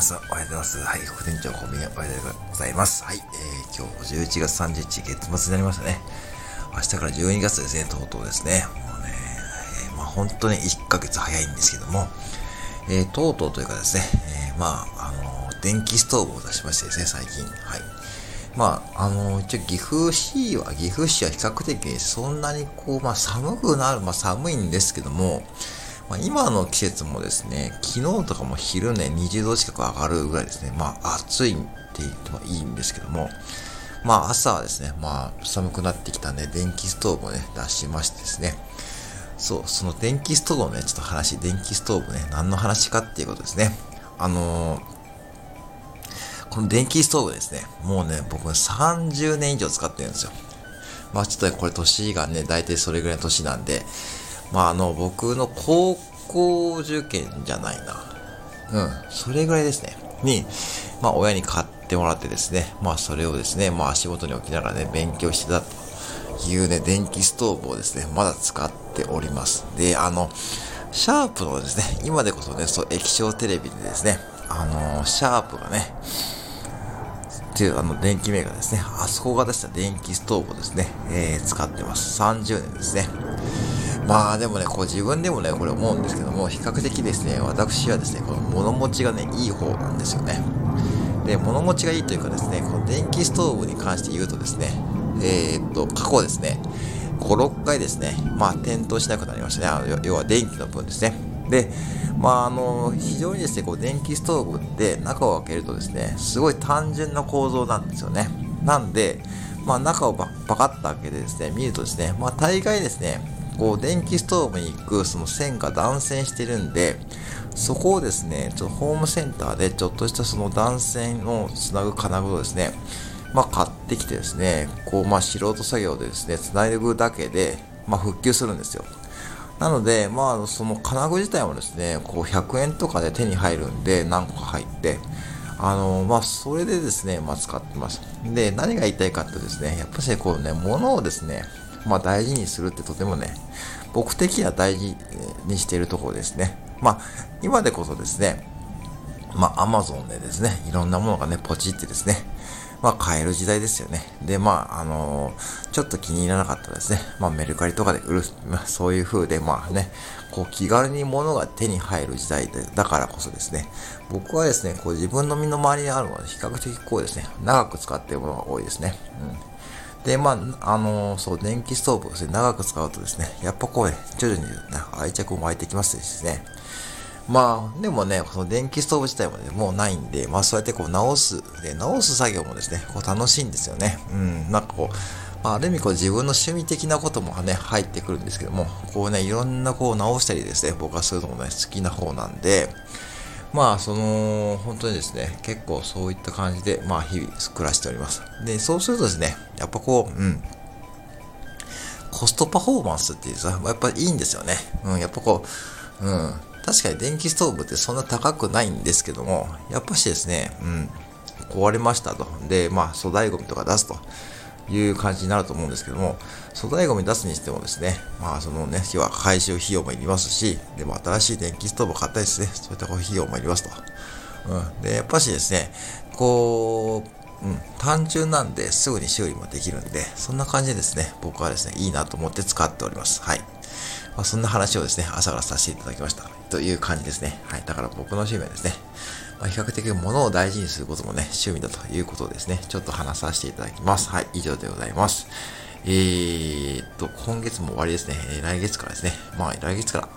皆さん、おはようございます。はい、副店長コンビニおはようございます。はい、えー、今日11月30日、月末になりましたね。明日から12月ですね、とうとうですね。もうね、えー、まあ本当に1ヶ月早いんですけども、えー、とうとうというかですね、えー、まあ、あの電気ストーブを出しましてですね、最近。はい。まあ、あの一応岐阜市は、岐阜市は比較的そんなにこう、まあ寒くなる、まあ寒いんですけども、まあ、今の季節もですね、昨日とかも昼ね、20度近く上がるぐらいですね、まあ暑いって言ってもいいんですけども、まあ朝はですね、まあ寒くなってきたんで、電気ストーブをね、出しましてですね、そう、その電気ストーブのね、ちょっと話、電気ストーブね、何の話かっていうことですね。あのー、この電気ストーブですね、もうね、僕30年以上使ってるんですよ。まあちょっとねこれ年がね、大体それぐらいの年なんで、まあ、あの、僕の高校受験じゃないな。うん、それぐらいですね。に、まあ、親に買ってもらってですね、まあ、それをですね、まあ、足元に置きながらね、勉強してたというね、電気ストーブをですね、まだ使っております。で、あの、シャープのですね、今でこそね、そう、液晶テレビでですね、あのシャープがね、っていうあの電気メーカーですね、あそこが出した電気ストーブをですね、えー、使ってます。30年ですね。まあでもね、こう自分でもね、これ思うんですけども、比較的ですね、私はですね、この物持ちがね、いい方なんですよね。で、物持ちがいいというかですね、この電気ストーブに関して言うとですね、えー、っと、過去ですね、5、6回ですね、まあ点灯しなくなりましたね。あの要は電気の分ですね。で、まあ、あの、非常にですね、こう電気ストーブって中を開けるとですね、すごい単純な構造なんですよね。なんで、まあ中をパカッと開けてですね、見るとですね、まあ大概ですね、こう電気ストーブに行くその線が断線してるんで、そこをですね、ちょっとホームセンターでちょっとしたその断線をつなぐ金具をですね、まあ買ってきてですね、こうまあ素人作業でですね、つないでぐだけで、まあ復旧するんですよ。なので、まあその金具自体もですね、こう100円とかで手に入るんで何個か入って、あのまあ、それでですね、まあ、使ってます。で、何が言いたいかってですね、やっぱりこうね、物をですね、まあ、大事にするってとてもね、僕的には大事にしているところですね。まあ、今でこそですね、まあ、アマゾンでですね、いろんなものがね、ポチってですね、まあ、買える時代ですよね。で、まあ、あのー、ちょっと気に入らなかったですね。まあ、メルカリとかで売る、まあ、そういう風で、まあね、こう、気軽に物が手に入る時代で、だからこそですね、僕はですね、こう、自分の身の回りにあるものは比較的こうですね、長く使っているものが多いですね。うん。で、まあ、あのー、そう、電気ストーブをですね、長く使うとですね、やっぱこうね、徐々に、ね、愛着も湧いてきますですね。まあ、でもね、その電気ストーブ自体もね、もうないんで、まあそうやってこう直す、で、直す作業もですね、こう楽しいんですよね。うん、なんかこう、まあ、ある意味こう自分の趣味的なこともね、入ってくるんですけども、こうね、いろんなこう直したりですね、僕はそういうのもね、好きな方なんで、まあ、その、本当にですね、結構そういった感じで、まあ、日々暮らしております。で、そうするとですね、やっぱこう、うん、コストパフォーマンスっていうさ、やっぱいいんですよね。うん、やっぱこう、うん、確かに電気ストーブってそんな高くないんですけども、やっぱしですね、うん、壊れましたと。で、まあ、粗大ゴミとか出すと。いう感じになると思うんですけども、粗大ごみ出すにしてもですね、まあそのね、要は回収費用もいりますし、でも新しい電気ストーブを買ったりですね、そういった費用もいりますと。うん。で、やっぱしですね、こう、うん、単純なんですぐに修理もできるんで、そんな感じでですね、僕はですね、いいなと思って使っております。はい。まあ、そんな話をですね、朝からさせていただきました。という感じですね。はい。だから僕の趣味はですね、まあ、比較的物を大事にすることもね、趣味だということですね。ちょっと話させていただきます。はい、以上でございます。えー、っと、今月も終わりですね。来月からですね。まあ、来月から。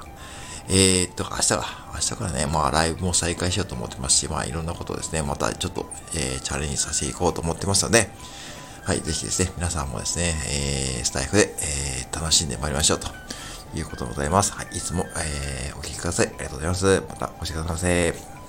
えー、っと、明日が、明日からね、まあ、ライブも再開しようと思ってますし、まあ、いろんなことをですね、またちょっと、えー、チャレンジさせていこうと思ってますので、はい、ぜひですね、皆さんもですね、えー、スタイフで、えー、楽しんでまいりましょうということでございます。はい、いつも、えー、お聴きください。ありがとうございます。またお越しください。